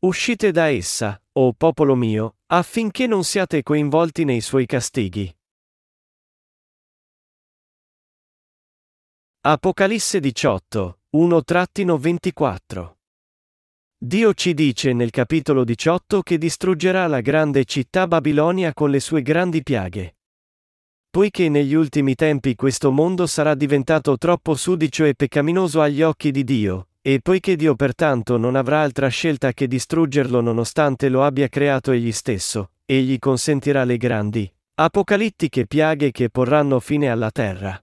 Uscite da essa, o popolo mio, affinché non siate coinvolti nei suoi castighi. Apocalisse 18, 1-24 Dio ci dice nel capitolo 18 che distruggerà la grande città Babilonia con le sue grandi piaghe. Poiché negli ultimi tempi questo mondo sarà diventato troppo sudicio e peccaminoso agli occhi di Dio, e poiché Dio pertanto non avrà altra scelta che distruggerlo nonostante lo abbia creato egli stesso, egli consentirà le grandi, apocalittiche piaghe che porranno fine alla terra.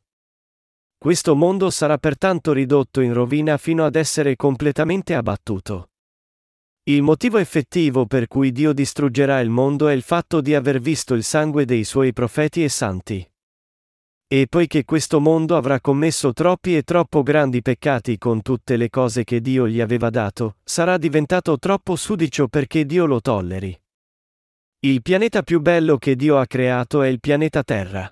Questo mondo sarà pertanto ridotto in rovina fino ad essere completamente abbattuto. Il motivo effettivo per cui Dio distruggerà il mondo è il fatto di aver visto il sangue dei suoi profeti e santi. E poiché questo mondo avrà commesso troppi e troppo grandi peccati con tutte le cose che Dio gli aveva dato, sarà diventato troppo sudicio perché Dio lo tolleri. Il pianeta più bello che Dio ha creato è il pianeta Terra.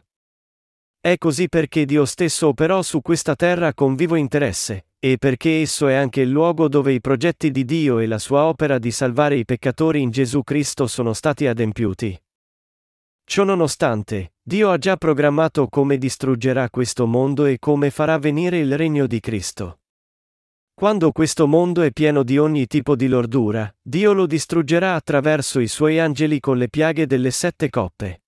È così perché Dio stesso operò su questa terra con vivo interesse, e perché esso è anche il luogo dove i progetti di Dio e la sua opera di salvare i peccatori in Gesù Cristo sono stati adempiuti. Ciononostante, Dio ha già programmato come distruggerà questo mondo e come farà venire il regno di Cristo. Quando questo mondo è pieno di ogni tipo di lordura, Dio lo distruggerà attraverso i suoi angeli con le piaghe delle sette coppe.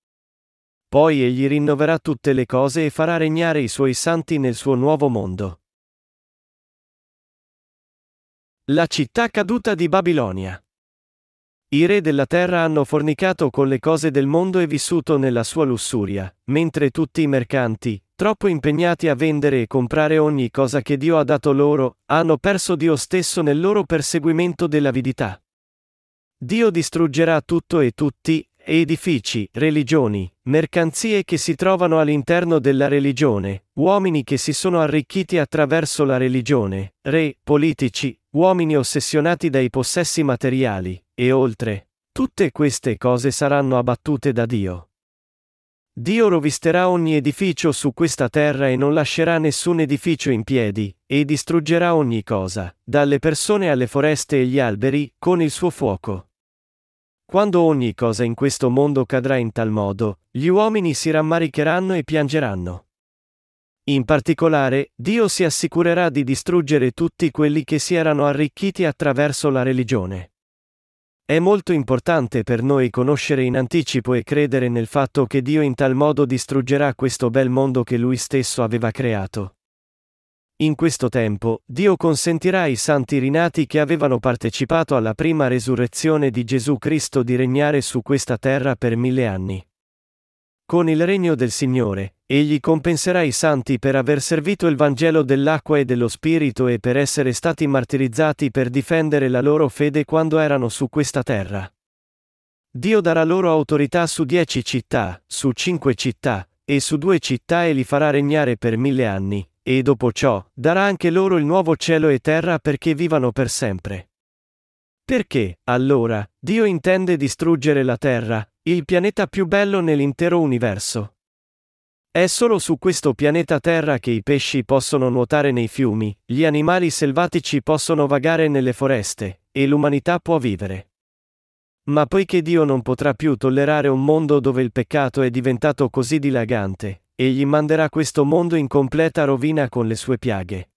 Poi egli rinnoverà tutte le cose e farà regnare i suoi santi nel suo nuovo mondo. La città caduta di Babilonia. I re della terra hanno fornicato con le cose del mondo e vissuto nella sua lussuria, mentre tutti i mercanti, troppo impegnati a vendere e comprare ogni cosa che Dio ha dato loro, hanno perso Dio stesso nel loro perseguimento dell'avidità. Dio distruggerà tutto e tutti, edifici, religioni, mercanzie che si trovano all'interno della religione, uomini che si sono arricchiti attraverso la religione, re, politici, uomini ossessionati dai possessi materiali, e oltre. Tutte queste cose saranno abbattute da Dio. Dio rovisterà ogni edificio su questa terra e non lascerà nessun edificio in piedi, e distruggerà ogni cosa, dalle persone alle foreste e gli alberi, con il suo fuoco. Quando ogni cosa in questo mondo cadrà in tal modo, gli uomini si rammaricheranno e piangeranno. In particolare, Dio si assicurerà di distruggere tutti quelli che si erano arricchiti attraverso la religione. È molto importante per noi conoscere in anticipo e credere nel fatto che Dio in tal modo distruggerà questo bel mondo che Lui stesso aveva creato. In questo tempo, Dio consentirà ai santi rinati che avevano partecipato alla prima resurrezione di Gesù Cristo di regnare su questa terra per mille anni. Con il regno del Signore, Egli compenserà i santi per aver servito il Vangelo dell'acqua e dello Spirito e per essere stati martirizzati per difendere la loro fede quando erano su questa terra. Dio darà loro autorità su dieci città, su cinque città, e su due città e li farà regnare per mille anni, e dopo ciò, darà anche loro il nuovo cielo e terra perché vivano per sempre. Perché, allora, Dio intende distruggere la Terra, il pianeta più bello nell'intero universo? È solo su questo pianeta Terra che i pesci possono nuotare nei fiumi, gli animali selvatici possono vagare nelle foreste, e l'umanità può vivere. Ma poiché Dio non potrà più tollerare un mondo dove il peccato è diventato così dilagante, egli manderà questo mondo in completa rovina con le sue piaghe.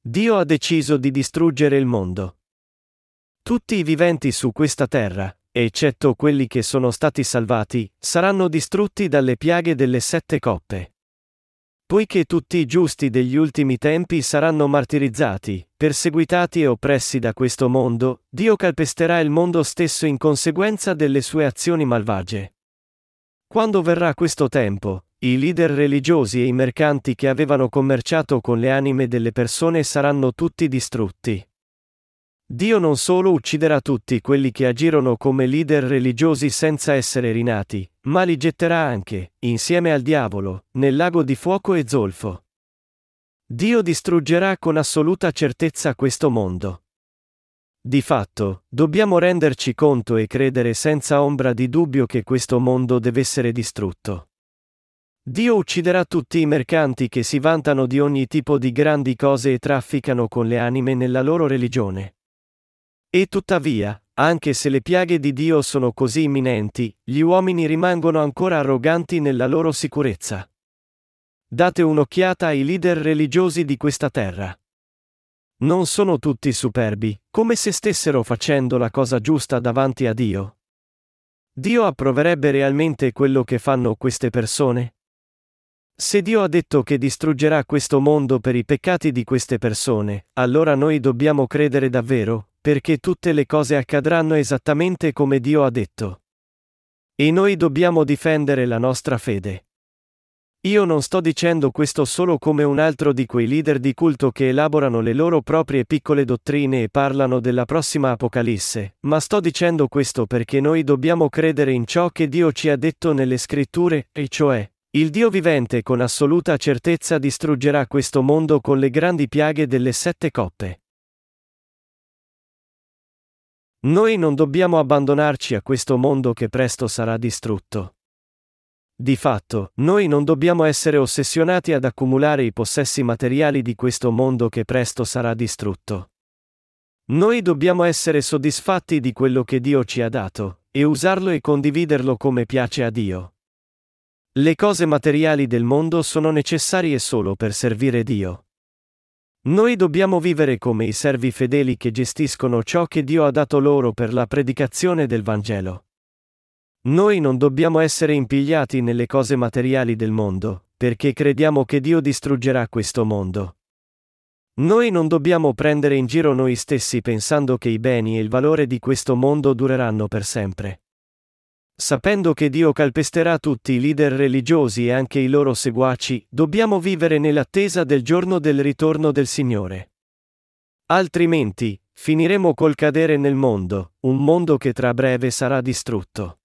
Dio ha deciso di distruggere il mondo. Tutti i viventi su questa terra, eccetto quelli che sono stati salvati, saranno distrutti dalle piaghe delle sette coppe. Poiché tutti i giusti degli ultimi tempi saranno martirizzati, perseguitati e oppressi da questo mondo, Dio calpesterà il mondo stesso in conseguenza delle sue azioni malvagie. Quando verrà questo tempo, i leader religiosi e i mercanti che avevano commerciato con le anime delle persone saranno tutti distrutti. Dio non solo ucciderà tutti quelli che agirono come leader religiosi senza essere rinati, ma li getterà anche, insieme al diavolo, nel lago di fuoco e zolfo. Dio distruggerà con assoluta certezza questo mondo. Di fatto, dobbiamo renderci conto e credere senza ombra di dubbio che questo mondo deve essere distrutto. Dio ucciderà tutti i mercanti che si vantano di ogni tipo di grandi cose e trafficano con le anime nella loro religione. E tuttavia, anche se le piaghe di Dio sono così imminenti, gli uomini rimangono ancora arroganti nella loro sicurezza. Date un'occhiata ai leader religiosi di questa terra. Non sono tutti superbi, come se stessero facendo la cosa giusta davanti a Dio. Dio approverebbe realmente quello che fanno queste persone? Se Dio ha detto che distruggerà questo mondo per i peccati di queste persone, allora noi dobbiamo credere davvero, perché tutte le cose accadranno esattamente come Dio ha detto. E noi dobbiamo difendere la nostra fede. Io non sto dicendo questo solo come un altro di quei leader di culto che elaborano le loro proprie piccole dottrine e parlano della prossima Apocalisse, ma sto dicendo questo perché noi dobbiamo credere in ciò che Dio ci ha detto nelle scritture, e cioè, il Dio vivente con assoluta certezza distruggerà questo mondo con le grandi piaghe delle sette coppe. Noi non dobbiamo abbandonarci a questo mondo che presto sarà distrutto. Di fatto, noi non dobbiamo essere ossessionati ad accumulare i possessi materiali di questo mondo che presto sarà distrutto. Noi dobbiamo essere soddisfatti di quello che Dio ci ha dato, e usarlo e condividerlo come piace a Dio. Le cose materiali del mondo sono necessarie solo per servire Dio. Noi dobbiamo vivere come i servi fedeli che gestiscono ciò che Dio ha dato loro per la predicazione del Vangelo. Noi non dobbiamo essere impigliati nelle cose materiali del mondo, perché crediamo che Dio distruggerà questo mondo. Noi non dobbiamo prendere in giro noi stessi pensando che i beni e il valore di questo mondo dureranno per sempre. Sapendo che Dio calpesterà tutti i leader religiosi e anche i loro seguaci, dobbiamo vivere nell'attesa del giorno del ritorno del Signore. Altrimenti, finiremo col cadere nel mondo, un mondo che tra breve sarà distrutto.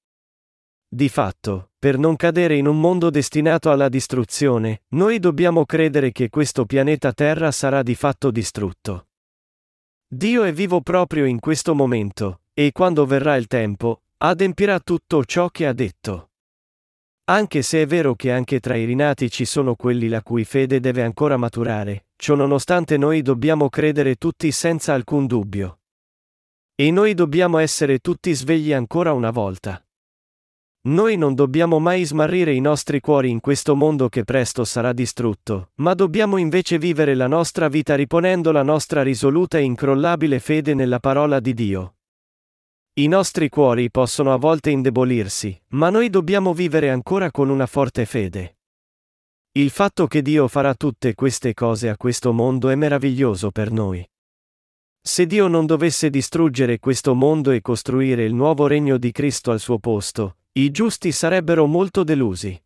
Di fatto, per non cadere in un mondo destinato alla distruzione, noi dobbiamo credere che questo pianeta Terra sarà di fatto distrutto. Dio è vivo proprio in questo momento, e quando verrà il tempo, adempirà tutto ciò che ha detto. Anche se è vero che anche tra i rinati ci sono quelli la cui fede deve ancora maturare, ciò nonostante noi dobbiamo credere tutti senza alcun dubbio. E noi dobbiamo essere tutti svegli ancora una volta. Noi non dobbiamo mai smarrire i nostri cuori in questo mondo che presto sarà distrutto, ma dobbiamo invece vivere la nostra vita riponendo la nostra risoluta e incrollabile fede nella parola di Dio. I nostri cuori possono a volte indebolirsi, ma noi dobbiamo vivere ancora con una forte fede. Il fatto che Dio farà tutte queste cose a questo mondo è meraviglioso per noi. Se Dio non dovesse distruggere questo mondo e costruire il nuovo regno di Cristo al suo posto, i giusti sarebbero molto delusi.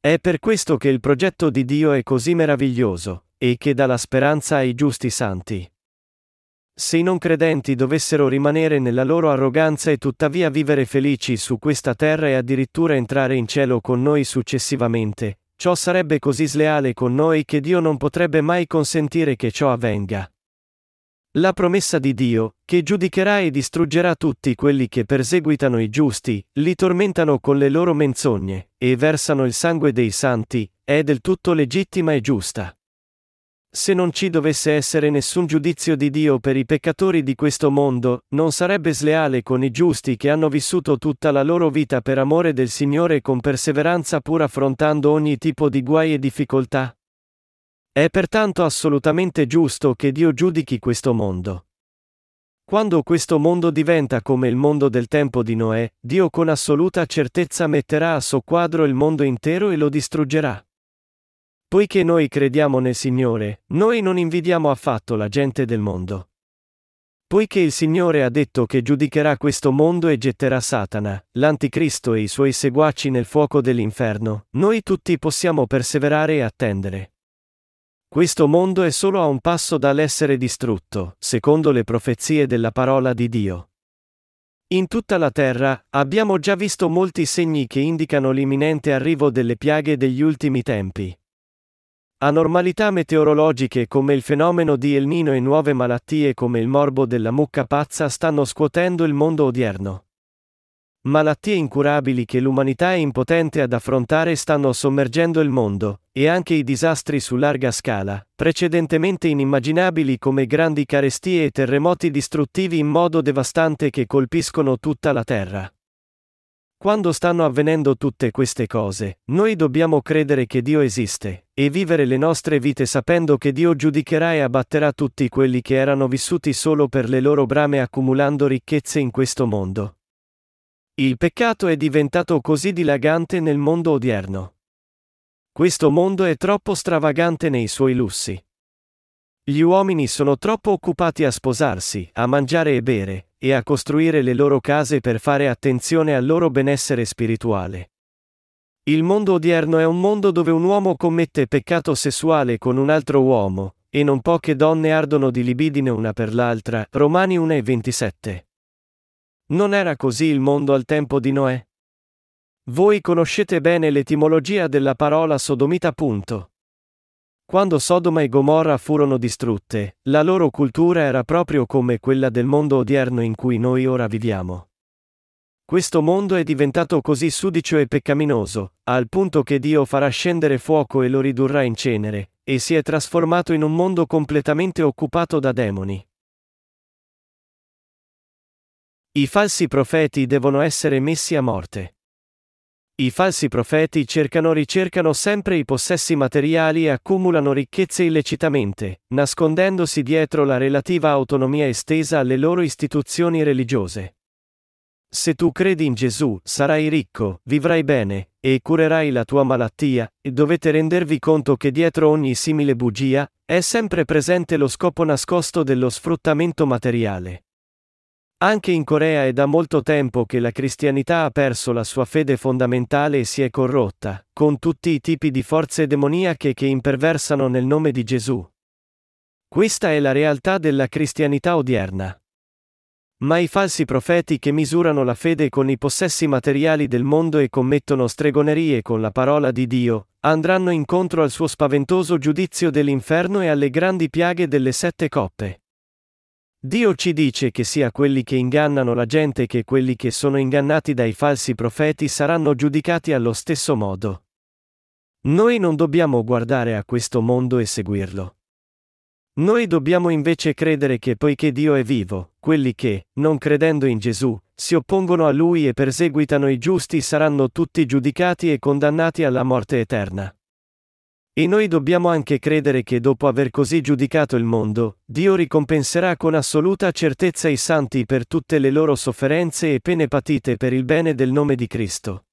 È per questo che il progetto di Dio è così meraviglioso, e che dà la speranza ai giusti santi. Se i non credenti dovessero rimanere nella loro arroganza e tuttavia vivere felici su questa terra e addirittura entrare in cielo con noi successivamente, ciò sarebbe così sleale con noi che Dio non potrebbe mai consentire che ciò avvenga. La promessa di Dio, che giudicherà e distruggerà tutti quelli che perseguitano i giusti, li tormentano con le loro menzogne, e versano il sangue dei santi, è del tutto legittima e giusta. Se non ci dovesse essere nessun giudizio di Dio per i peccatori di questo mondo, non sarebbe sleale con i giusti che hanno vissuto tutta la loro vita per amore del Signore con perseveranza pur affrontando ogni tipo di guai e difficoltà? È pertanto assolutamente giusto che Dio giudichi questo mondo. Quando questo mondo diventa come il mondo del tempo di Noè, Dio con assoluta certezza metterà a soqquadro il mondo intero e lo distruggerà. Poiché noi crediamo nel Signore, noi non invidiamo affatto la gente del mondo. Poiché il Signore ha detto che giudicherà questo mondo e getterà Satana, l'Anticristo e i suoi seguaci nel fuoco dell'inferno, noi tutti possiamo perseverare e attendere. Questo mondo è solo a un passo dall'essere distrutto, secondo le profezie della parola di Dio. In tutta la terra, abbiamo già visto molti segni che indicano l'imminente arrivo delle piaghe degli ultimi tempi. Anormalità meteorologiche come il fenomeno di El Nino e nuove malattie come il morbo della mucca pazza stanno scuotendo il mondo odierno. malattie incurabili che l'umanità è impotente ad affrontare stanno sommergendo il mondo, e anche i disastri su larga scala, precedentemente inimmaginabili come grandi carestie e terremoti distruttivi in modo devastante che colpiscono tutta la Terra. Quando stanno avvenendo tutte queste cose, noi dobbiamo credere che Dio esiste, e vivere le nostre vite sapendo che Dio giudicherà e abbatterà tutti quelli che erano vissuti solo per le loro brame accumulando ricchezze in questo mondo. Il peccato è diventato così dilagante nel mondo odierno. Questo mondo è troppo stravagante nei suoi lussi. Gli uomini sono troppo occupati a sposarsi, a mangiare e bere, e a costruire le loro case per fare attenzione al loro benessere spirituale. Il mondo odierno è un mondo dove un uomo commette peccato sessuale con un altro uomo, e non poche donne ardono di libidine una per l'altra. Romani 1 e 27. Non era così il mondo al tempo di Noè? Voi conoscete bene l'etimologia della parola sodomita. Punto. Quando Sodoma e Gomorra furono distrutte, la loro cultura era proprio come quella del mondo odierno in cui noi ora viviamo. Questo mondo è diventato così sudicio e peccaminoso, al punto che Dio farà scendere fuoco e lo ridurrà in cenere, e si è trasformato in un mondo completamente occupato da demoni. I falsi profeti devono essere messi a morte. I falsi profeti cercano ricercano sempre i possessi materiali e accumulano ricchezze illecitamente, nascondendosi dietro la relativa autonomia estesa alle loro istituzioni religiose. Se tu credi in Gesù, sarai ricco, vivrai bene, e curerai la tua malattia, e dovete rendervi conto che dietro ogni simile bugia, è sempre presente lo scopo nascosto dello sfruttamento materiale. Anche in Corea è da molto tempo che la cristianità ha perso la sua fede fondamentale e si è corrotta, con tutti i tipi di forze demoniache che imperversano nel nome di Gesù. Questa è la realtà della cristianità odierna. Ma i falsi profeti che misurano la fede con i possessi materiali del mondo e commettono stregonerie con la parola di Dio, andranno incontro al suo spaventoso giudizio dell'inferno e alle grandi piaghe delle sette coppe. Dio ci dice che sia quelli che ingannano la gente che quelli che sono ingannati dai falsi profeti saranno giudicati allo stesso modo. Noi non dobbiamo guardare a questo mondo e seguirlo. Noi dobbiamo invece credere che poiché Dio è vivo, quelli che, non credendo in Gesù, si oppongono a Lui e perseguitano i giusti saranno tutti giudicati e condannati alla morte eterna. E noi dobbiamo anche credere che dopo aver così giudicato il mondo, Dio ricompenserà con assoluta certezza i santi per tutte le loro sofferenze e pene patite per il bene del nome di Cristo.